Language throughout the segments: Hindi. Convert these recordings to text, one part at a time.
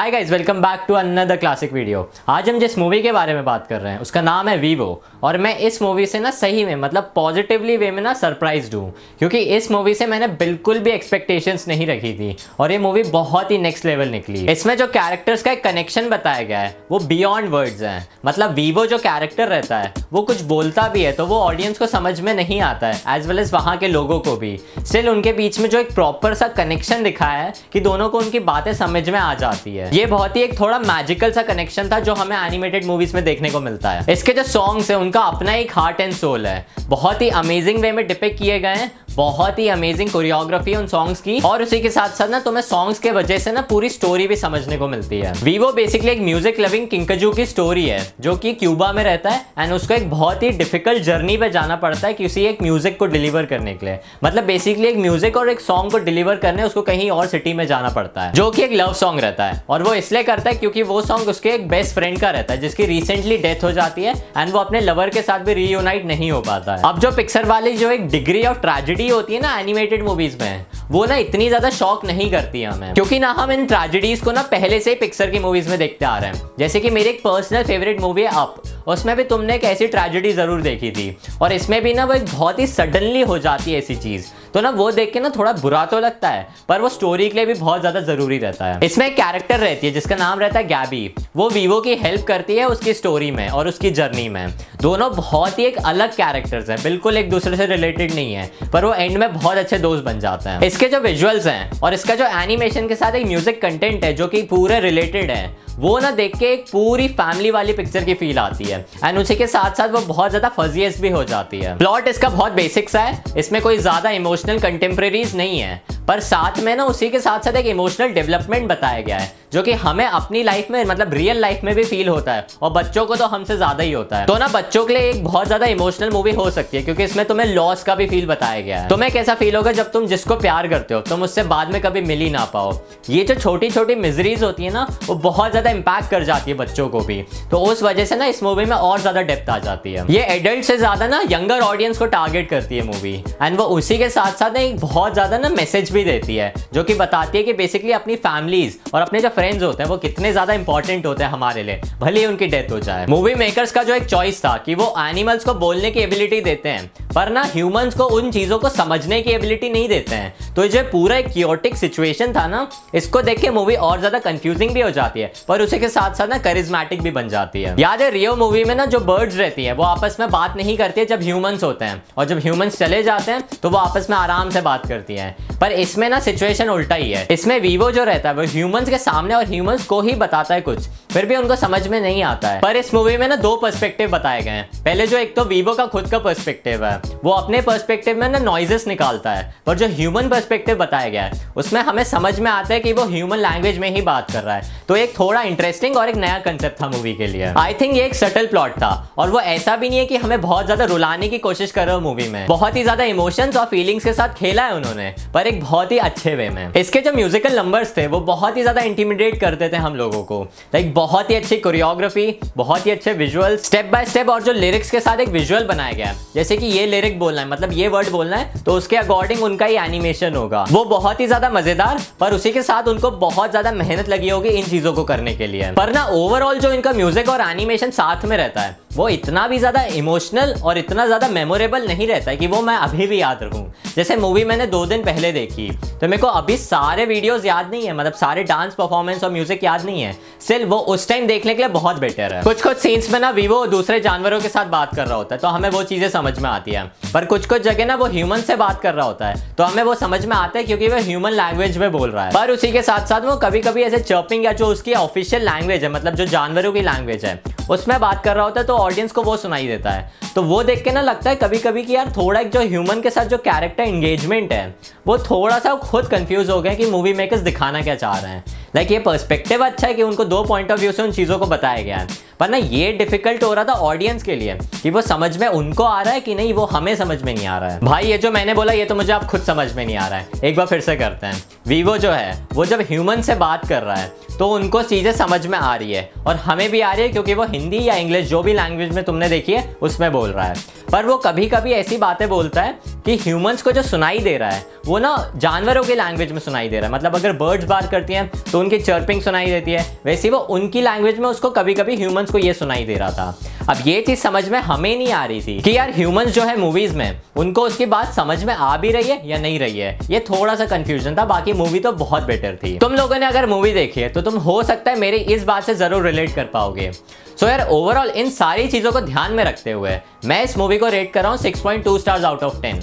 Hi guys welcome back to another classic video आज हम जिस मूवी के बारे में बात कर रहे हैं, उसका नाम है वीवो और मैं इस मूवी से ना सही में मतलब पॉजिटिवली वे में ना सरप्राइज़ हूँ। क्योंकि इस मूवी से मैंने बिल्कुल भी एक्सपेक्टेशंस नहीं रखी थी। और ये मूवी बहुत ही नेक्स्ट लेवल निकली। इसमें जो कैरेक्टर्स का एक कनेक्शन बताया गया है, वो बियॉन्ड वर्ड्स हैं। मतलब वीवो जो कैरेक्टर रहता है, वो कुछ बोलता भी है तो वो ऑडियंस को समझ में नहीं आता है एज वेल एज वहाँ के लोगों को भी। स्टिल उनके बीच में जो एक प्रॉपर सा कनेक्शन दिखाया है, कि दोनों को उनकी बातें समझ में आ जाती है। ये बहुत ही एक थोड़ा मैजिकल सा कनेक्शन था जो हमें एनिमेटेड मूवीज़ में देखने को मिलता है। इसके जो सॉन्ग्स है, उनका अपना एक हार्ट एंड सोल है। बहुत ही अमेजिंग वे में डिपेक्ट किए गए हैं। बहुत ही अमेजिंग कोरियोग्राफी उन सॉन्ग्स की और उसी के साथ साथ ना तुम्हें सॉन्ग्स के वजह से ना पूरी स्टोरी भी समझने को मिलती है। वीवो बेसिकली एक म्यूज़िक लविंग किंकजू की स्टोरी है, जो कि क्यूबा में रहता है एंड उसको एक बहुत ही डिफ़िकल्ट जर्नी पे जाना पड़ता है किसी एक म्यूज़िक को डिलीवर करने के लिए। मतलब बेसिकली एक म्यूज़िक और एक सॉन्ग को डिलीवर करने, उसको कहीं और सिटी में जाना पड़ता है, जो कि एक लव सॉन्ग रहता है। और वो इसलिए करता है क्योंकि वो सॉन्ग उसके एक बेस्ट फ्रेंड का रहता है, जिसकी रिसेंटली डेथ हो जाती है एंड वो अपने लवर के साथ भी रीयूनाइट नहीं हो पाता है। अब जो पिक्सर वाली जो एक डिग्री ऑफ़ ट्रेजिडी होती है ना एनिमेटेड मूवीज़ में, वो ना इतनी ज़्यादा शॉक नहीं करती हमें। क्योंकि ना हम इन ट्रेजिडीज को ना पहले से ही पिक्चर की मूवीज़ में देखते आ रहे हैं। जैसे कि मेरी एक पर्सनल फेवरेट मूवी है अप उसमें भी तुमने एक ऐसी ट्रेजिडी ज़रूर देखी थी। और इसमें भी ना वो एक बहुत ही सडनली हो जाती है ऐसी चीज़। तो ना वो देख के ना थोड़ा बुरा तो लगता है, पर वो स्टोरी के लिए भी बहुत ज़्यादा ज़रूरी रहता है। इसमें एक कैरेक्टर रहती है, जिसका नाम रहता है गैबी वो वीवो की हेल्प करती है उसकी स्टोरी में और उसकी जर्नी में। दोनों बहुत ही एक अलग कैरेक्टर्स हैं, बिल्कुल एक दूसरे से रिलेटेड नहीं है, पर वो एंड में बहुत अच्छे दोस्त बन जाते हैं। इसके जो विजुअल्स हैं और इसका जो एनिमेशन के साथ एक म्यूज़िक कंटेंट है, जो कि पूरे रिलेटेड है वो ना देख के एक पूरी फैमिली वाली पिक्चर की फील आती है। एंड उसी के साथ साथ वो बहुत ज़्यादा फजियस भी हो जाती है। प्लॉट इसका बहुत बेसिक सा है। इसमें कोई ज़्यादा इमोशनल कंटेम्प्रेरीज नहीं है। पर साथ में ना उसी के साथ साथ एक इमोशनल डेवलपमेंट बताया गया है। जो कि हमें अपनी लाइफ में मतलब रियल लाइफ में भी फील होता है। और बच्चों को तो हमसे ज़्यादा ही होता है। तो ना, बच्चों के लिए एक बहुत ज़्यादा इमोशनल मूवी हो सकती है, क्योंकि इसमें तुम्हें लॉस का भी फील बताया गया है। तुम्हें कैसा फील होगा जब तुम जिसको प्यार करते हो, तुम उससे बाद में कभी मिल ही ना पाओ। ये जो छोटी छोटी मिजरीज होती है ना, वो बहुत ज़्यादा इंपैक्ट कर जाती है बच्चों को भी। तो उस वजह से ना, इस मूवी में और ज़्यादा डेप्थ आ जाती है। ये एडल्ट से ज़्यादा ना यंगर ऑडियंस को टारगेट करती है मूवी एंड वो उसी के साथ साथ ना, एक बहुत ज़्यादा ना मैसेज भी देती है, जो कि बताती है कि बेसिकली अपनी फैमिलीज़ और अपने जो फ्रेंड्स होते हैं, वो कितने ज़्यादा इंपॉर्टेंट होते हैं हमारे लिए, भले ही उनकी डेथ हो जाए। मूवी मेकर्स का जो एक चॉइस था कि वो एनिमल्स को बोलने की एबिलिटी देते हैं पर ना ह्यूमंस को उन चीज़ों को समझने की एबिलिटी नहीं देते हैं। तो जो पूरा एक क्योटिक सिचुएशन था ना, इसको देख के मूवी और ज़्यादा कंफ्यूजिंग भी हो जाती है, पर उसी के साथ साथ ना करिज्मेटिक भी बन जाती है। याद है रियो मूवी में ना जो बर्ड्स रहती है, वो आपस में बात नहीं करती है जब ह्यूमंस होते हैं, और जब ह्यूमंस चले जाते हैं तो वो आपस में आराम से बात करती है। पर इसमें ना सिचुएशन उल्टा ही है। इसमें वीवो जो रहता है, वो ह्यूमंस के सामने और ह्यूमंस को ही बताता है कुछ, फिर भी उनको समझ में नहीं आता है। पर इस मूवी में ना दो पर्सपेक्टिव बताए गए हैं। पहले जो एक तो वीवो का खुद का पर्सपेक्टिव है। वो अपने पर्सपेक्टिव में ना नॉइजेस निकालता है। पर जो ह्यूमन पर्सपेक्टिव बताया गया है, उसमें हमें समझ में आता है कि वो ह्यूमन लैंग्वेज में ही बात कर रहा है। तो एक थोड़ा इंटरेस्टिंग और एक नया कंसेप्ट था मूवी के लिए। आई थिंक ये एक सटल प्लॉट था। और वो ऐसा भी नहीं है कि हमें बहुत ज़्यादा रुलाने की कोशिश कर रहे हो मूवी में। बहुत ही ज़्यादा इमोशंस और फीलिंग्स के साथ खेला है उन्होंने, पर एक बहुत ही अच्छे वे में। इसके जो म्यूजिकल नंबर्स थे, वो बहुत ही ज़्यादा इंटीमिडेट करते थे हम लोगों को। लाइक बहुत ही अच्छी कोरियोग्राफी बहुत ही अच्छे विजुअल स्टेप बाय स्टेप और जो लिरिक्स के साथ एक विजुअल बनाया गया जैसे कि ये लिरिक बोलना है मतलब ये वर्ड बोलना है तो उसके अकॉर्डिंग उनका ही एनिमेशन होगा। वो बहुत ही ज़्यादा मज़ेदार, पर उसी के साथ उनको बहुत ज़्यादा मेहनत लगी होगी इन चीज़ों को करने के लिए। पर ना ओवरऑल जो इनका म्यूज़िक और एनिमेशन साथ में रहता है वो इतना भी ज़्यादा इमोशनल और इतना ज़्यादा मेमोरेबल नहीं रहता है कि वो मैं अभी भी याद रखूँ। जैसे मूवी मैंने दो दिन पहले देखी तो मेरे को अभी सारे वीडियोस याद नहीं है मतलब सारे डांस परफॉर्मेंस और म्यूज़िक याद नहीं है। सिर्फ़ वो उस टाइम देखने के लिए बहुत बेटर है। कुछ कुछ सीन्स में ना वीवो दूसरे जानवरों के साथ बात कर रहा होता है तो हमें वो चीज़ें समझ में आती है। पर कुछ कुछ जगह ना वो ह्यूमन से बात कर रहा होता है तो हमें वो समझ में आता है क्योंकि वो ह्यूमन लैंग्वेज में बोल रहा है। पर उसी के साथ साथ वो कभी कभी ऐसे चर्पिंग या जो उसकी ऑफिशियल लैंग्वेज है मतलब जो जानवरों की लैंग्वेज है उसमें बात कर रहा होता है तो ऑडियंस को वो सुनाई देता है। तो वो देख के ना लगता है कभी कभी कि यार थोड़ा एक जो ह्यूमन के साथ जो कैरेक्टर इंगेजमेंट है, वो थोड़ा सा खुद कंफ्यूज हो गए कि मूवी मेकर्स दिखाना क्या चाह रहे हैं। लाइक ये पर्सपेक्टिव अच्छा है कि उनको दो पॉइंट ऑफ़ व्यू से उन चीज़ों को बताया गया है। पर ना ये डिफ़िकल्ट हो रहा था ऑडियंस के लिए कि वो समझ में उनको आ रहा है कि नहीं, वो हमें समझ में नहीं आ रहा है। भाई, ये जो मैंने बोला, ये तो मुझे आप खुद समझ में नहीं आ रहा है। एक बार फिर से करते हैं। वीवो जो है, वो जब ह्यूमन से बात कर रहा है तो उनको चीज़ें समझ में आ रही है। और हमें भी आ रही है क्योंकि वो हिंदी या इंग्लिश, जो भी लैंग्वेज में तुमने देखी है, उसमें बोल रहा है। पर वो कभी कभी ऐसी बातें बोलता है कि ह्यूमंस को जो सुनाई दे रहा है वो ना जानवरों के लैंग्वेज में सुनाई दे रहा है। मतलब अगर बर्ड्स बात करती हैं तो उनकी चर्पिंग सुनाई देती है। वैसे वो उनकी लैंग्वेज में उसको कभी कभी ह्यूमंस को ये सुनाई दे रहा था। अब ये चीज़ समझ में हमें नहीं आ रही थी कि यार ह्यूमंस जो है मूवीज़ में, उनको उसकी बात समझ में आ भी रही है या नहीं रही है? ये थोड़ा सा कंफ्यूजन था, बाकी मूवी तो बहुत बेटर थी। तुम लोगों ने अगर मूवी देखी है तो तुम हो सकता है मेरी इस बात से ज़रूर रिलेट कर पाओगे। सो so यार ओवरऑल इन सारी चीज़ों को ध्यान में रखते हुए, मैं इस मूवी को रेट कर रहा हूँ six point two stars out of ten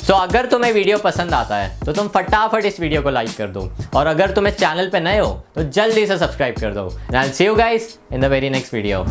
so so, अगर तुम्हें वीडियो पसंद आता है तो तुम फटाफट इस वीडियो को लाइक कर दो। और अगर तुम इस चैनल पे नए हो तो जल्दी से सब्सक्राइब कर दो। See you guys in the very next video